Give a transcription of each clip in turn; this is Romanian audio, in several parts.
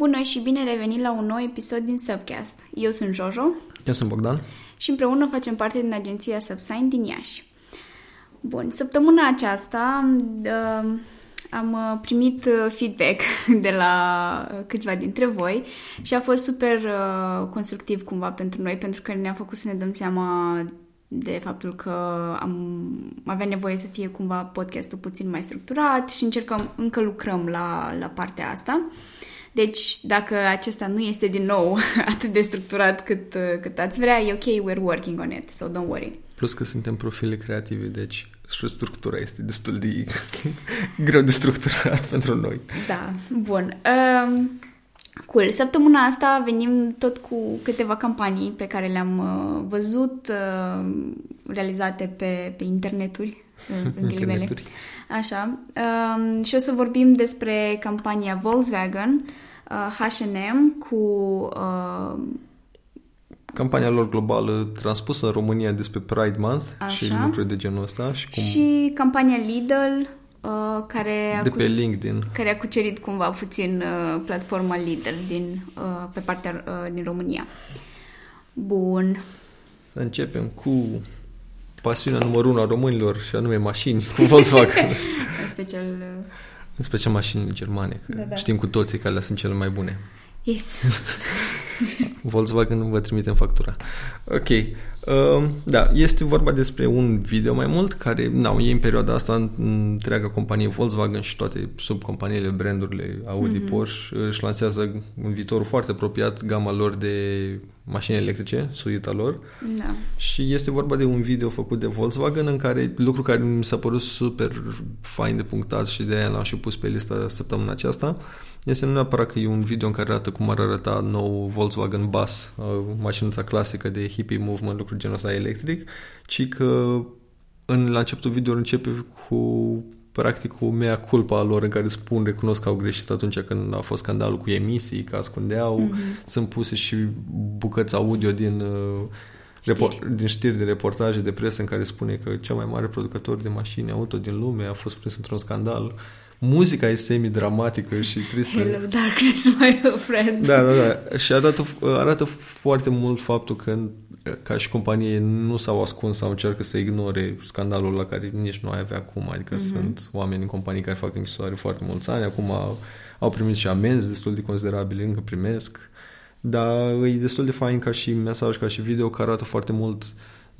Bună și bine revenit la un nou episod din Subcast. Eu sunt Jojo. Eu sunt Bogdan. Și împreună facem parte din agenția Subsign din Iași. Bun, săptămâna aceasta uh, am uh, primit uh, feedback de la câțiva dintre voi și a fost super uh, constructiv cumva pentru noi, pentru că ne-a făcut să ne dăm seama de faptul că am avea nevoie să fie cumva podcastul puțin mai structurat și încercăm, încă lucrăm la, la partea asta. Deci, dacă acesta nu este din nou atât de structurat cât, cât ați vrea, e ok, we're working on it, so don't worry. Plus că suntem profile creative, deci și structura este destul de greu de structurat pentru noi. Da, bun. Um, Cool. Săptămâna asta venim tot cu câteva campanii pe care le-am uh, văzut uh, realizate pe, pe interneturi, uh, în ghilimele. Așa. Um, și o să vorbim despre campania Volkswagen, uh, H&M cu uh, campania lor globală transpusă în România despre Pride Month Așa. și lucruri de genul ăsta. Și, cum... și campania Lidl uh, care, a de pe LinkedIn. care a cucerit cumva puțin uh, platforma Lidl din, uh, pe partea uh, din România. Bun. Să începem cu pasiunea numărul unu a românilor și anume mașini cu Volkswagen. în special... Uh... În special mașinile germane, că da, da. știm cu toții că alea sunt cele mai bune. Yes. Volkswagen nu vă trimitem factura. Ok. Uh, da, este vorba despre un video mai mult care, na, e în perioada asta întreaga companie Volkswagen și toate subcompaniile, brandurile Audi, mm-hmm. Porsche își lansează în viitorul foarte apropiat gama lor de mașini electrice, suita lor. Da. Și este vorba de un video făcut de Volkswagen în care lucru care mi s-a părut super fain de punctat și de aia l-am și pus pe lista săptămâna aceasta este nu neapărat că e un video în care arată cum ar arăta nou Volkswagen Bus, mașinuța clasică de hippie movement, lucruri genul ăsta electric, ci că în, la începutul video începe cu practic cu mea culpa a lor în care spun, recunosc că au greșit atunci când a fost scandalul cu emisii, că ascundeau, mm-hmm. sunt puse și bucăți audio din uh, Știri. din știri de reportaje de presă în care spune că cea mai mare producător de mașini auto din lume a fost prins într-un scandal. Muzica e semi-dramatică și tristă. Hello darkness, my old friend. Da, da, da. Și arată, arată foarte mult faptul că ca și companie nu s-au ascuns sau încearcă să ignore scandalul la care nici nu ai avea acum. Adică mm-hmm. sunt oameni în companii care fac închisoare foarte mulți ani, acum au, au primit și amenzi destul de considerabile, încă primesc. Dar e destul de fain ca și mesaj, ca și video, că arată foarte mult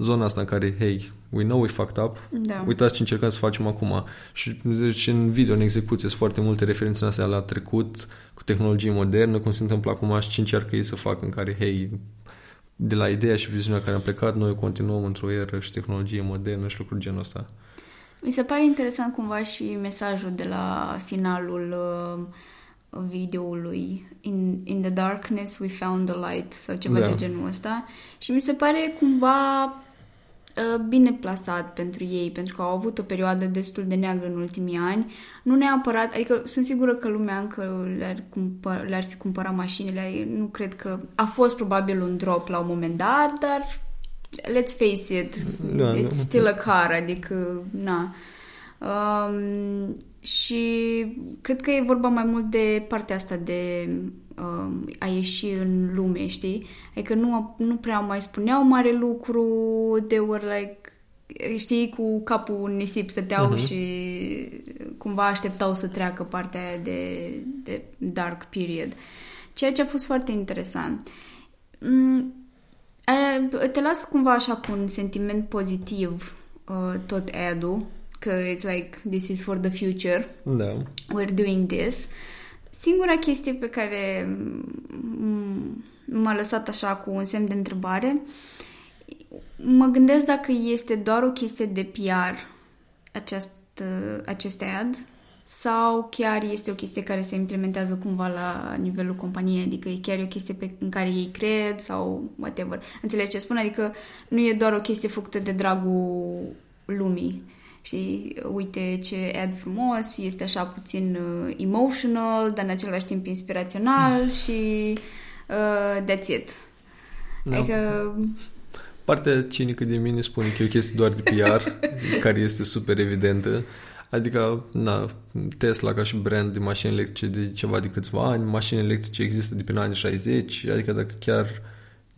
zona asta în care, hey, we know we fucked up, da. uitați ce încercăm să facem acum. Și deci, în video, în execuție, sunt foarte multe referințe astea la trecut, cu tehnologie modernă, cum se întâmplă acum și ce încearcă ei să facă, în care, hey, de la ideea și viziunea care am plecat, noi continuăm într-o eră și tehnologie modernă și lucruri genul ăsta. Mi se pare interesant cumva și mesajul de la finalul uh, videoului in, in the darkness we found the light sau ceva da. de genul ăsta și mi se pare cumva Uh, bine plasat pentru ei, pentru că au avut o perioadă destul de neagră în ultimii ani. Nu neapărat, adică sunt sigură că lumea încă le-ar, cumpăr, le-ar fi cumpărat mașinile, nu cred că a fost probabil un drop la un moment dat, dar let's face it, da, it's still a car, adică, na. Um, și cred că e vorba mai mult de partea asta de uh, a ieși în lume, știi? Adică nu, nu prea mai spuneau mare lucru, they were like știi, cu capul în nisip stăteau uh-huh. și cumva așteptau să treacă partea aia de, de dark period. Ceea ce a fost foarte interesant. Mm, te las cumva așa cu un sentiment pozitiv uh, tot ad că it's like, this is for the future. Da. We're doing this. Uh, Singura chestie pe care m-a lăsat așa cu un semn de întrebare, mă gândesc dacă este doar o chestie de PR acest, acest ad sau chiar este o chestie care se implementează cumva la nivelul companiei, adică e chiar o chestie pe, în care ei cred sau whatever. Înțelegi ce spun? Adică nu e doar o chestie făcută de dragul lumii și uite ce ad frumos, este așa puțin uh, emotional, dar în același timp inspirațional și uh, that's it. Da. Adică... Partea cinică de mine spune că e o chestie doar de PR, care este super evidentă. Adică, na, Tesla ca și brand de mașini electrice de ceva de câțiva ani, mașini electrice există de prin anii 60, adică dacă chiar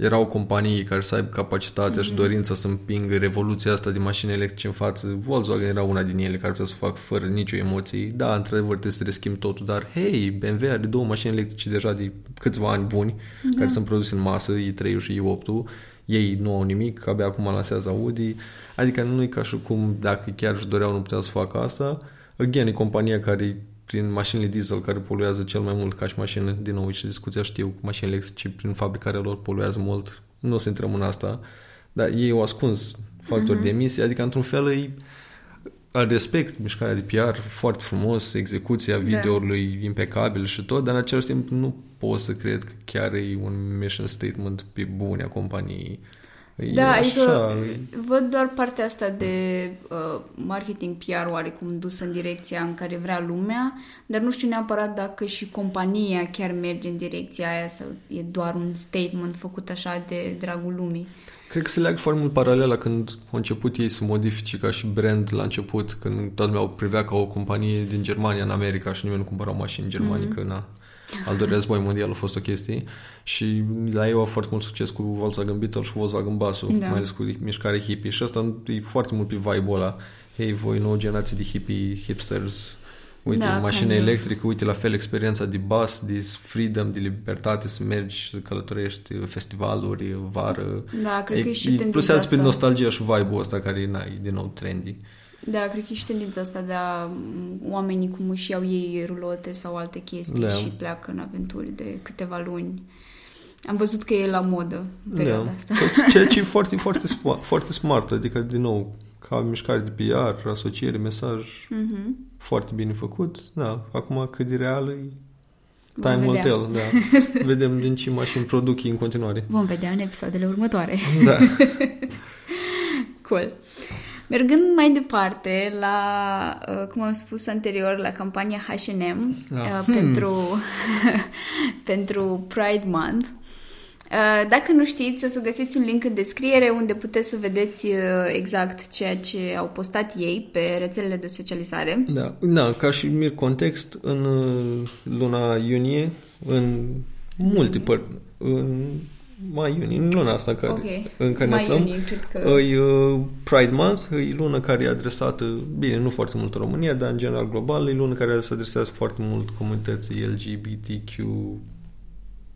erau companii care să aibă capacitatea mm-hmm. și mhm. dorința să împingă revoluția asta de mașini electrice în față. Volkswagen era una din ele care putea să o facă fără nicio emoție. Da, într-adevăr trebuie să reschimb totul, dar hei, BMW are două mașini electrice deja de câțiva ani buni, mm-hmm. care sunt produse în masă, i3 și i8 ei nu au nimic, abia acum lansează Audi, adică nu e ca și cum dacă chiar își doreau nu puteau să facă asta. Again, e compania care prin mașinile diesel care poluează cel mai mult ca și mașinile, din nou și discuția știu, cu mașinile electrice prin fabricarea lor poluează mult, nu o să intrăm în asta, dar ei au ascuns factori mm-hmm. de emisie, adică într-un fel îi respect mișcarea de PR foarte frumos, execuția da. videoului impecabil și tot, dar în același timp nu pot să cred că chiar e un mission statement pe bune a companiei. Da, așa... adică văd doar partea asta de uh, marketing PR oarecum dus în direcția în care vrea lumea, dar nu știu neapărat dacă și compania chiar merge în direcția aia sau e doar un statement făcut așa de dragul lumii. Cred că se leagă foarte mult paralela când au început ei să modifice ca și brand la început, când toată lumea o privea ca o companie din Germania în America și nimeni nu cumpăra mașini în Germania, mm-hmm. că na, al doilea război mondial a fost o chestie și la ei au foarte mult succes cu Volkswagen Beetle și Volkswagen Basu, da. mai ales cu mișcare hippie și asta e foarte mult pe vibe-ul ăla. Hei, voi nouă generație de hippie, hipsters, uite, da, mașină electrică, uite, la fel experiența de bus, de freedom, de libertate, să mergi, să călătorești, festivaluri, vară. Da, cred e, că e și tendința Plusează pe nostalgia și vibe-ul ăsta care e, na, e din nou trendy. Da, cred că e și tendința asta de a oamenii cum își iau ei rulote sau alte chestii da. și pleacă în aventuri de câteva luni. Am văzut că e la modă perioada da. asta. Ceea ce e foarte, foarte, foarte smart, adică, din nou, ca mișcare de PR, asociere, mesaj mm-hmm. foarte bine făcut. Da, acum cât de reală e Time will tell, da. Vedem din ce mașini produc în continuare. Vom vedea în episoadele următoare. Da. cool. Mergând mai departe la, uh, cum am spus anterior, la campania H&M da. hmm. pentru, pentru Pride Month, Uh, dacă nu știți, o să găsiți un link în descriere unde puteți să vedeți uh, exact ceea ce au postat ei pe rețelele de socializare. Da, da ca și mir context, în uh, luna iunie, în multe părți, în mai iunie, în luna asta care, okay. în care mai ne aflăm, iunie, cred că... e uh, Pride Month, e luna care e adresată, bine, nu foarte mult în România, dar în general global, e luna care se adresează foarte mult comunității LGBTQ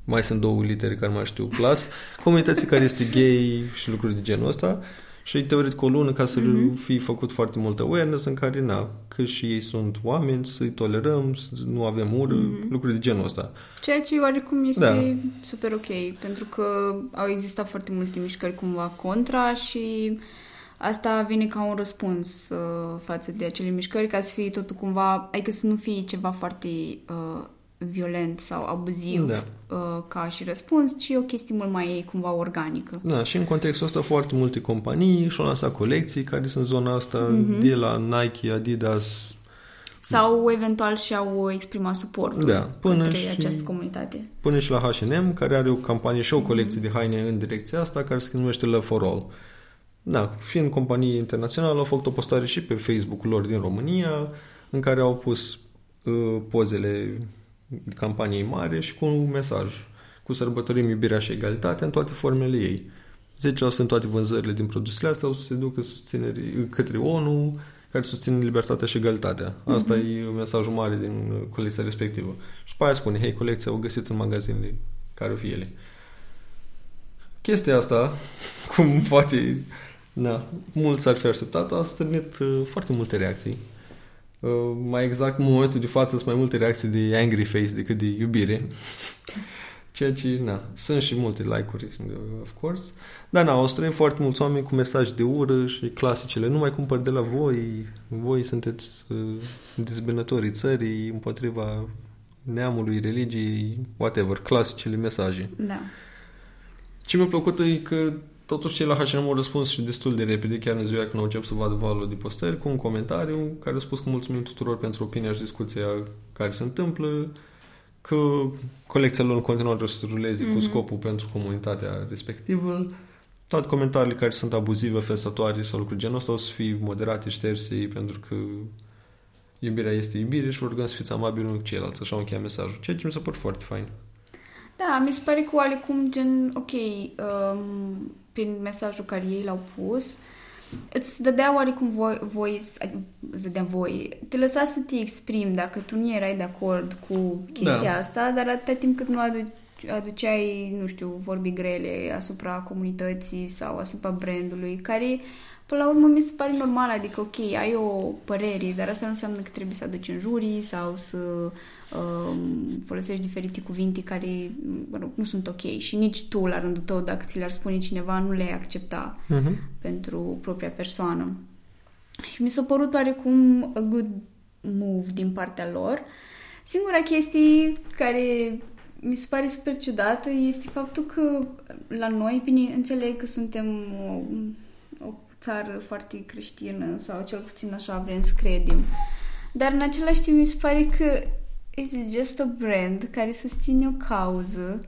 mai sunt două litere care mai știu, plus, comunității care este gay și lucruri de genul ăsta și teoretic o lună ca să mm-hmm. fi făcut foarte multă awareness în care, na, că și ei sunt oameni, să-i tolerăm, să nu avem ură, mm-hmm. lucruri de genul ăsta. Ceea ce oarecum este da. super ok, pentru că au existat foarte multe mișcări cumva contra și asta vine ca un răspuns uh, față de acele mișcări, ca să fie totul cumva, adică să nu fie ceva foarte uh, violent sau abuziv da. uh, ca și răspuns, ci o chestie mult mai cumva organică. Da, și în contextul ăsta foarte multe companii și-au lansat colecții care sunt zona asta mm-hmm. de la Nike, Adidas, sau eventual și-au exprimat suportul da, până și, această comunitate. Până și la H&M, care are o campanie și o colecție mm-hmm. de haine în direcția asta, care se numește Love for All. Da, fiind companii internaționale, au făcut o postare și pe Facebook-ul lor din România, în care au pus uh, pozele campaniei mare și cu un mesaj cu sărbătorim iubirea și egalitatea în toate formele ei. 10% în toate vânzările din produsele astea o să se ducă susținere către ONU, care susține libertatea și egalitatea. Asta mm-hmm. e mesajul mare din colecția respectivă. Și pe aia spune, hei, colecția o găsiți în magazinele care o fi ele. Chestia asta, cum poate, na, mulți ar fi așteptat, a strânit uh, foarte multe reacții. Uh, mai exact, în momentul de față sunt mai multe reacții de angry face decât de iubire. Ceea ce, na, sunt și multe like-uri, of course. Dar, na, o străim foarte mulți oameni cu mesaje de ură și clasicele. Nu mai cumpăr de la voi, voi sunteți uh, dezbinătorii țării împotriva neamului, religiei, whatever, clasicele mesaje. Da. Ce mi-a plăcut e că Totuși cei la H&M au răspuns și destul de repede, chiar în ziua când au început să vadă valul de postări, cu un comentariu care a spus că mulțumim tuturor pentru opinia și discuția care se întâmplă, că colecția lor în continuare să ruleze mm-hmm. cu mhm. scopul pentru comunitatea respectivă. Toate comentariile care sunt abuzive, fesatoare sau lucruri genul ăsta o să fie moderate, șterse, pentru că iubirea este iubire și vă rugăm să fiți amabili unul cu ceilalți, așa încheia mesajul, ceea ce mi se pare foarte fain. Da, mi se pare că oarecum gen, ok, um, prin mesajul care ei l-au pus, îți dădea oarecum voi, voice, adică îți dădea voi, te lăsa să te exprimi dacă tu nu erai de acord cu chestia da. asta, dar atâta timp cât nu adu- aduceai, nu știu, vorbi grele asupra comunității sau asupra brandului, care Până la urmă mi se pare normal, adică ok, ai o părere, dar asta nu înseamnă că trebuie să aduci în jurii sau să um, folosești diferite cuvinte care mă rog, nu sunt ok și nici tu la rândul tău, dacă ți le-ar spune cineva, nu le-ai accepta uh-huh. pentru propria persoană. Și mi s-a părut oarecum a good move din partea lor. Singura chestie care mi se pare super ciudată este faptul că la noi, bine, înțeleg că suntem o, o țară foarte creștină sau cel puțin așa vrem să credem. Dar în același timp mi se pare că is just a brand care susține o cauză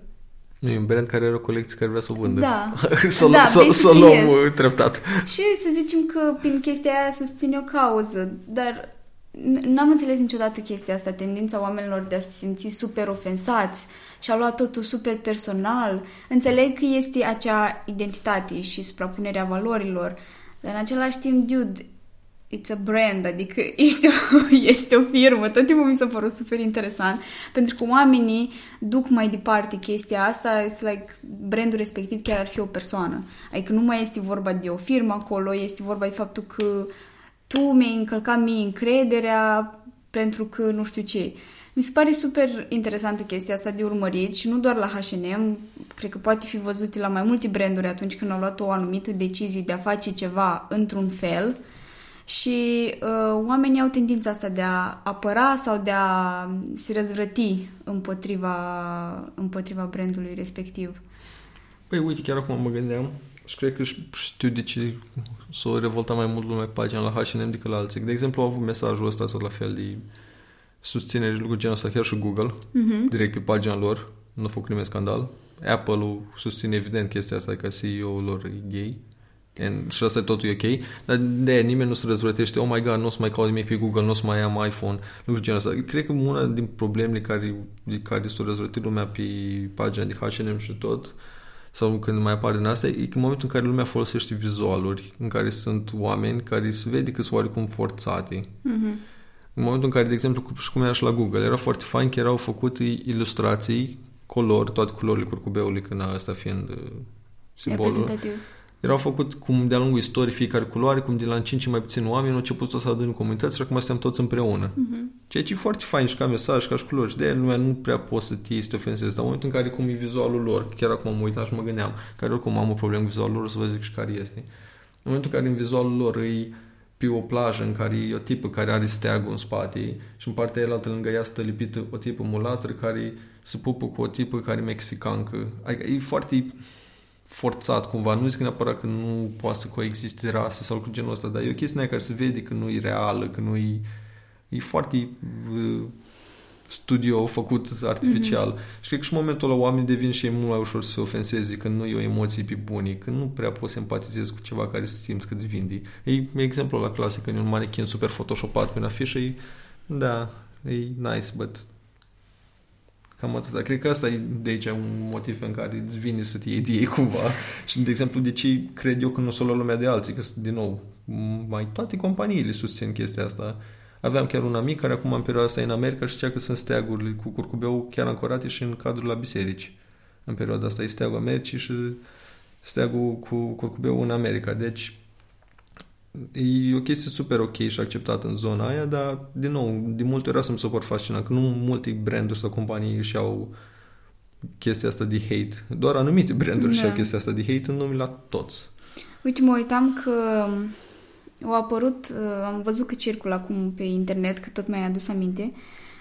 nu, e un brand care are o colecție care vrea să o vândă. Da. să da, să, să luăm yes. treptat. Și să zicem că prin chestia aia susține o cauză, dar n-am înțeles niciodată chestia asta, tendința oamenilor de a se simți super ofensați și a luat totul super personal. Înțeleg că este acea identitate și suprapunerea valorilor, dar în același timp, dude, it's a brand, adică este o, este o firmă. Tot timpul mi s-a părut super interesant, pentru că oamenii duc mai departe chestia asta, it's like brandul respectiv chiar ar fi o persoană. Adică nu mai este vorba de o firmă acolo, este vorba de faptul că tu mi-ai încălcat mie încrederea pentru că nu știu ce. Mi se pare super interesantă chestia asta de urmărit și nu doar la H&M, cred că poate fi văzut la mai multe branduri atunci când au luat o anumită decizie de a face ceva într-un fel și uh, oamenii au tendința asta de a apăra sau de a se răzvrăti împotriva, împotriva brandului respectiv. Păi uite, chiar acum mă gândeam și cred că știu de ce s-o revolta mai mult lumea pagina la H&M decât la alții. De exemplu, au avut mesajul ăsta tot la fel de susținere și lucruri genul ăsta, chiar și Google, uh-huh. direct pe pagina lor, nu a făcut nimeni scandal. Apple-ul susține evident chestia asta, că CEO-ul lor e gay. And, și asta totul e ok, dar de aia nimeni nu se răzvrătește, oh my god, nu o să mai caut nimic pe Google, nu o să mai am iPhone, lucruri genul ăsta. Cred că una din problemele care, de care s-a răzvrătit lumea pe pagina de H&M și tot, sau când mai apare din asta, e că în momentul în care lumea folosește vizualuri, în care sunt oameni care se vede că sunt oarecum forțate. Mm-hmm în momentul în care, de exemplu, și cum era și la Google, era foarte fain că erau făcute ilustrații, colori, toate culorile curcubeului, când asta fiind uh, simbolul. Erau făcut cum de-a lungul istoriei fiecare culoare, cum de la în 5 mai puțin oameni au început să adune comunități și acum suntem toți împreună. Uh-huh. Ceea ce e foarte fain și ca mesaj, ca și culori. Și de aia lumea nu prea poți să te să te ofensezi. Dar în momentul în care cum e vizualul lor, chiar acum am uitat și mă gândeam, care oricum am o problemă cu vizualul lor, o să vă zic și care este. În momentul în care în vizualul lor îi pe o plajă în care e o tipă care are steagul în spate și în partea aia lângă ea stă lipită o tipă mulatră care se pupă cu o tipă care e mexicancă. Adică e foarte forțat cumva. Nu zic neapărat că nu poate să coexiste rase sau cu genul ăsta, dar e o chestie care se vede că nu e reală, că nu e... E foarte studio făcut artificial. Mm-hmm. Și cred că și în momentul ăla oamenii devin și e mult mai ușor să se ofenseze când nu e o emoție pe bunii, când nu prea poți să empatizezi cu ceva care să simți cât vindi. E, e exemplul la clasic, când e un manechin super photoshopat pe afișă, e, da, e nice, but Cam atât. Cred că asta e de aici un motiv în care îți vine să te iei de ei cumva. Și, de exemplu, de ce cred eu că nu s-o lumea de alții, că, din nou, mai toate companiile susțin chestia asta. Aveam chiar un amic care acum în perioada asta e în America și zicea că sunt steagurile cu curcubeu chiar ancorate și în cadrul la biserici. În perioada asta e steagul Americii și steagul cu curcubeu în America. Deci e o chestie super ok și acceptată în zona aia, dar, din nou, de multe ori să-mi supăr fascinat, că nu multe branduri sau companii își au chestia asta de hate. Doar anumite branduri da. și au chestia asta de hate în nume la toți. Uite, mă uitam că au apărut, uh, am văzut că circulă acum pe internet, că tot mi-ai adus aminte,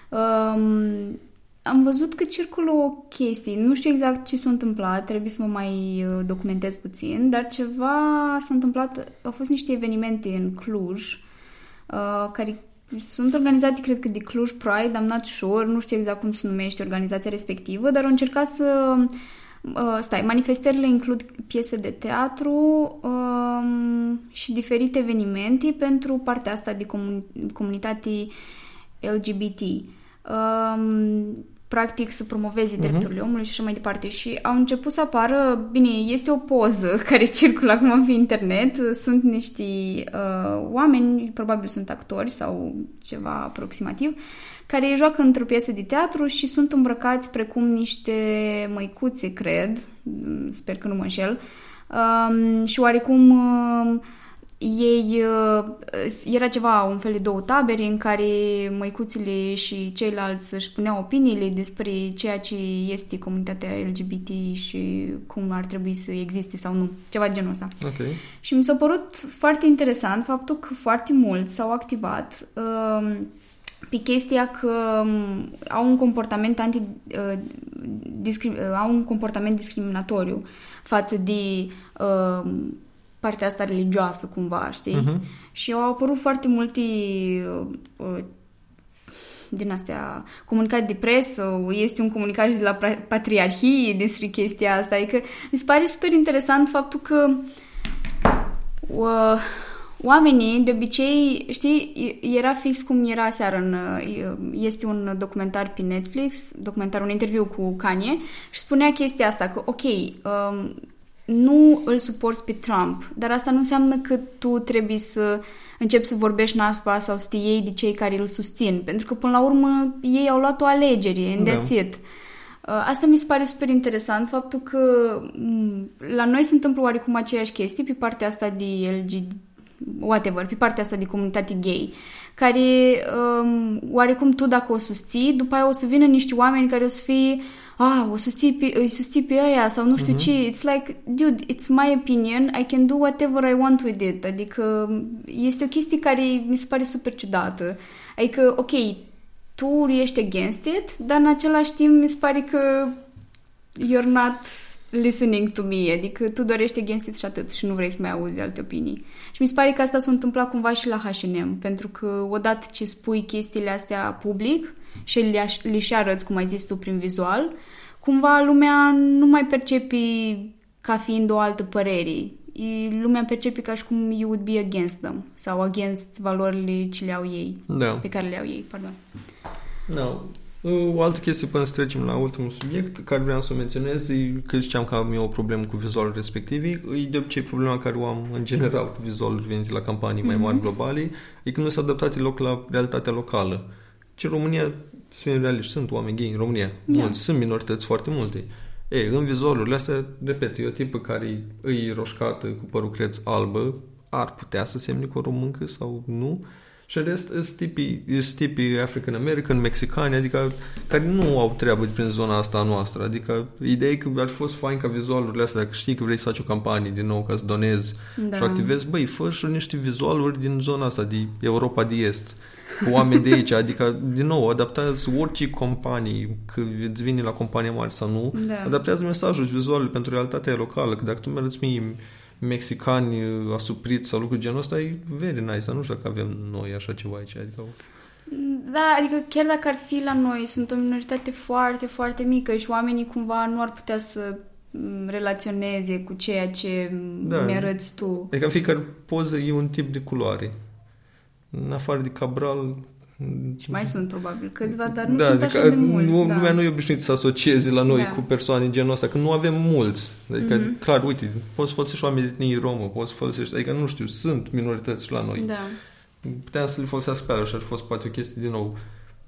um, am văzut că circulă o chestie, nu știu exact ce s-a întâmplat, trebuie să mă mai uh, documentez puțin, dar ceva s-a întâmplat, au fost niște evenimente în Cluj, uh, care sunt organizate, cred că de Cluj Pride, am not sure, nu știu exact cum se numește organizația respectivă, dar au încercat să Uh, stai, manifestările includ piese de teatru um, și diferite evenimente pentru partea asta de comun- comunitate LGBT. Um, practic să promoveze uh-huh. drepturile omului și așa mai departe. Și au început să apară, bine, este o poză care circulă acum pe internet, sunt niște uh, oameni, probabil sunt actori sau ceva aproximativ, care joacă într-o piesă de teatru și sunt îmbrăcați precum niște măicuțe, cred, sper că nu mă înșel, um, și oarecum uh, ei uh, era ceva, un fel de două tabere în care măicuțile și ceilalți își spuneau opiniile despre ceea ce este comunitatea LGBT și cum ar trebui să existe sau nu, ceva de genul ăsta. Okay. Și mi s-a părut foarte interesant faptul că foarte mulți s-au activat uh, pe chestia că um, au un comportament anti uh, discrim, uh, au un comportament discriminatoriu față de uh, partea asta religioasă cumva, știi? Uh-huh. Și au apărut foarte multe uh, din astea comunicat de presă, este un comunicat de la patriarhie despre chestia asta. Adică mi se pare super interesant faptul că uh, oamenii, de obicei, știi, era fix cum era seară în, este un documentar pe Netflix, documentar, un interviu cu Kanye și spunea chestia asta, că ok, um, nu îl suporți pe Trump, dar asta nu înseamnă că tu trebuie să începi să vorbești nașpa sau să te iei de cei care îl susțin, pentru că până la urmă ei au luat o alegere, în da. Uh, Asta mi se pare super interesant, faptul că mm, la noi se întâmplă oarecum aceeași chestie pe partea asta de LGBT, whatever, pe partea asta de comunitate gay, care um, oarecum tu dacă o susții, după aia o să vină niște oameni care o să fie ah, o susții pe, îi susții pe aia sau nu știu uh-huh. ce. It's like, dude, it's my opinion, I can do whatever I want with it. Adică este o chestie care mi se pare super ciudată. Adică, ok, tu ești against it, dar în același timp mi se pare că you're not listening to me, adică tu doar ești against it și atât și nu vrei să mai auzi alte opinii. Și mi se pare că asta s-a întâmplat cumva și la H&M, pentru că odată ce spui chestiile astea public și le și arăți, cum ai zis tu, prin vizual, cumva lumea nu mai percepe ca fiind o altă părere. Lumea percepe ca și cum you would be against them sau against valorile ce le au ei, da. pe care le au ei, pardon. Da. O altă chestie până să trecem la ultimul subiect care vreau să o menționez e că ziceam că am eu o problemă cu vizualul respectivi. E de obicei problema care o am în general cu vizualul venit la campanii mai mari mm-hmm. globale e că nu s-a adaptat loc la realitatea locală. Ce în România, să fim realiști, sunt oameni gay în România. Da. Mulți, sunt minorități foarte multe. E, în vizualurile astea, repet, e o tipă care îi roșcată cu părul creț albă, ar putea să semne cu o româncă sau nu, și în rest sunt tipii, tipii African American, mexicani, adică care nu au treabă prin zona asta noastră. Adică ideea e că ar fi fost fain ca vizualurile astea, dacă știi că vrei să faci o campanie din nou ca să donezi da. și activezi, băi, fă și niște vizualuri din zona asta, din Europa de Est cu oameni de aici, adică, din nou, adaptează orice companii, că îți vine la companie mare sau nu, da. adaptează mesajul vizual pentru realitatea locală, că dacă tu mi-arăți mie mexicani asupriți sau lucruri genul ăsta, e very nice, nu știu dacă avem noi așa ceva aici, adică... Da, adică chiar dacă ar fi la noi, sunt o minoritate foarte, foarte mică și oamenii cumva nu ar putea să mm, relaționeze cu ceea ce da. mi-arăți tu. Adică în fiecare poză e un tip de culoare. În afară de Cabral, și mai sunt probabil câțiva, dar nu da, sunt adică așa de mulți. Nu, da. Lumea nu e obișnuit să asocieze la noi da. cu persoane în genul ăsta, că nu avem mulți. Adică, mm-hmm. clar, uite, poți folosești oameni de etnie romă, poți folosești, adică nu știu, sunt minorități la noi. Da. Puteam să le folosească pe alea și ar fi fost poate o chestie din nou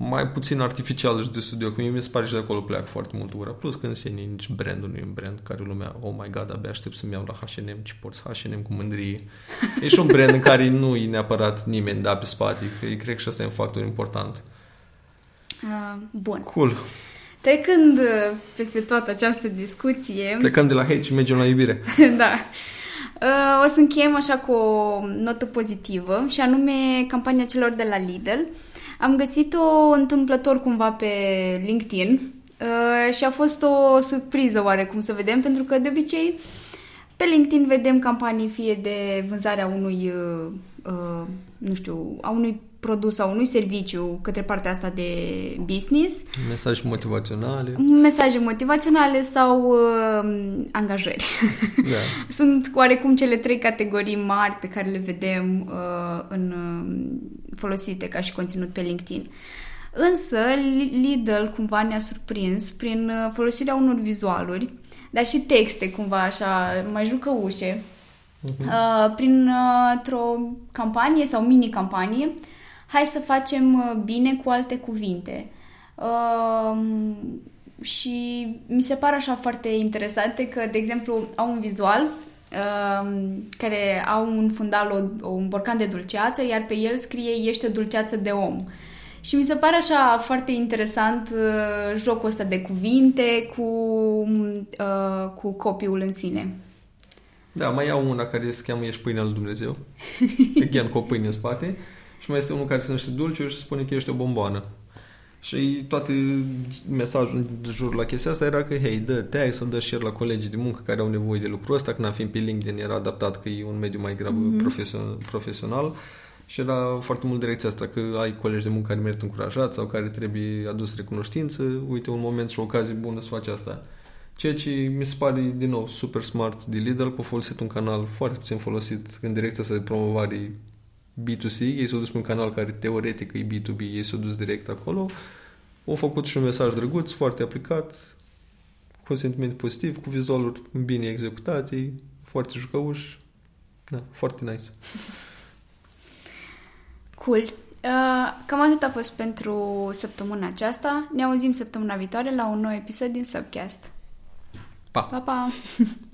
mai puțin artificial și de studio, că mie mi se pare și de acolo pleacă foarte mult ura. Plus că în sine nici brandul nu e un brand care lumea, oh my god, abia aștept să-mi iau la H&M, ce porți H&M cu mândrie. e și un brand în care nu e neapărat nimeni da pe spate, că cred că și asta e un factor important. Uh, bun. Cool. Trecând uh, peste toată această discuție... Plecăm de la hate și mergem la iubire. da. Uh, o să încheiem așa cu o notă pozitivă și anume campania celor de la Lidl am găsit-o întâmplător cumva pe LinkedIn uh, și a fost o surpriză oarecum să vedem, pentru că de obicei pe LinkedIn vedem campanii fie de vânzarea unui, uh, uh, nu știu, a unui produs sau unui serviciu către partea asta de business. Mesaje motivaționale. Mesaje motivaționale sau uh, angajări. Da. Sunt oarecum cele trei categorii mari pe care le vedem uh, în, uh, folosite ca și conținut pe LinkedIn. Însă Lidl cumva ne-a surprins prin uh, folosirea unor vizualuri, dar și texte cumva așa mai jucăușe, uh-huh. uh, prin uh, o campanie sau mini-campanie hai să facem uh, bine cu alte cuvinte. Uh, și mi se pare așa foarte interesante că, de exemplu, au un vizual uh, care au un fundal, o, un borcan de dulceață, iar pe el scrie ești o dulceață de om. Și mi se pare așa foarte interesant uh, jocul ăsta de cuvinte cu, uh, cu copiul în sine. Da, mai au una care se cheamă Ești pâinea lui Dumnezeu. Again, cu o pâine în spate. Și mai este unul care se numește Dulce și spune că ești o bomboană. Și toate mesajul de jur la chestia asta era că, hei, dă tag, să dă share la colegii de muncă care au nevoie de lucrul ăsta, când am fi pe LinkedIn era adaptat că e un mediu mai grab mm-hmm. profesional, profesional și era foarte mult direcția asta, că ai colegi de muncă care merită încurajat sau care trebuie adus recunoștință, uite un moment și o ocazie bună să faci asta. Ceea ce mi se pare, din nou, super smart de Lidl, că a folosit un canal foarte puțin folosit în direcția asta de promovare B2C, ei s-au dus pe un canal care teoretic e B2B, ei s-au dus direct acolo, au făcut și un mesaj drăguț, foarte aplicat, cu un sentiment pozitiv, cu vizualuri bine executate, foarte jucăuși, da, foarte nice. Cool. Uh, cam atât a fost pentru săptămâna aceasta. Ne auzim săptămâna viitoare la un nou episod din Subcast. Pa! Pa, pa!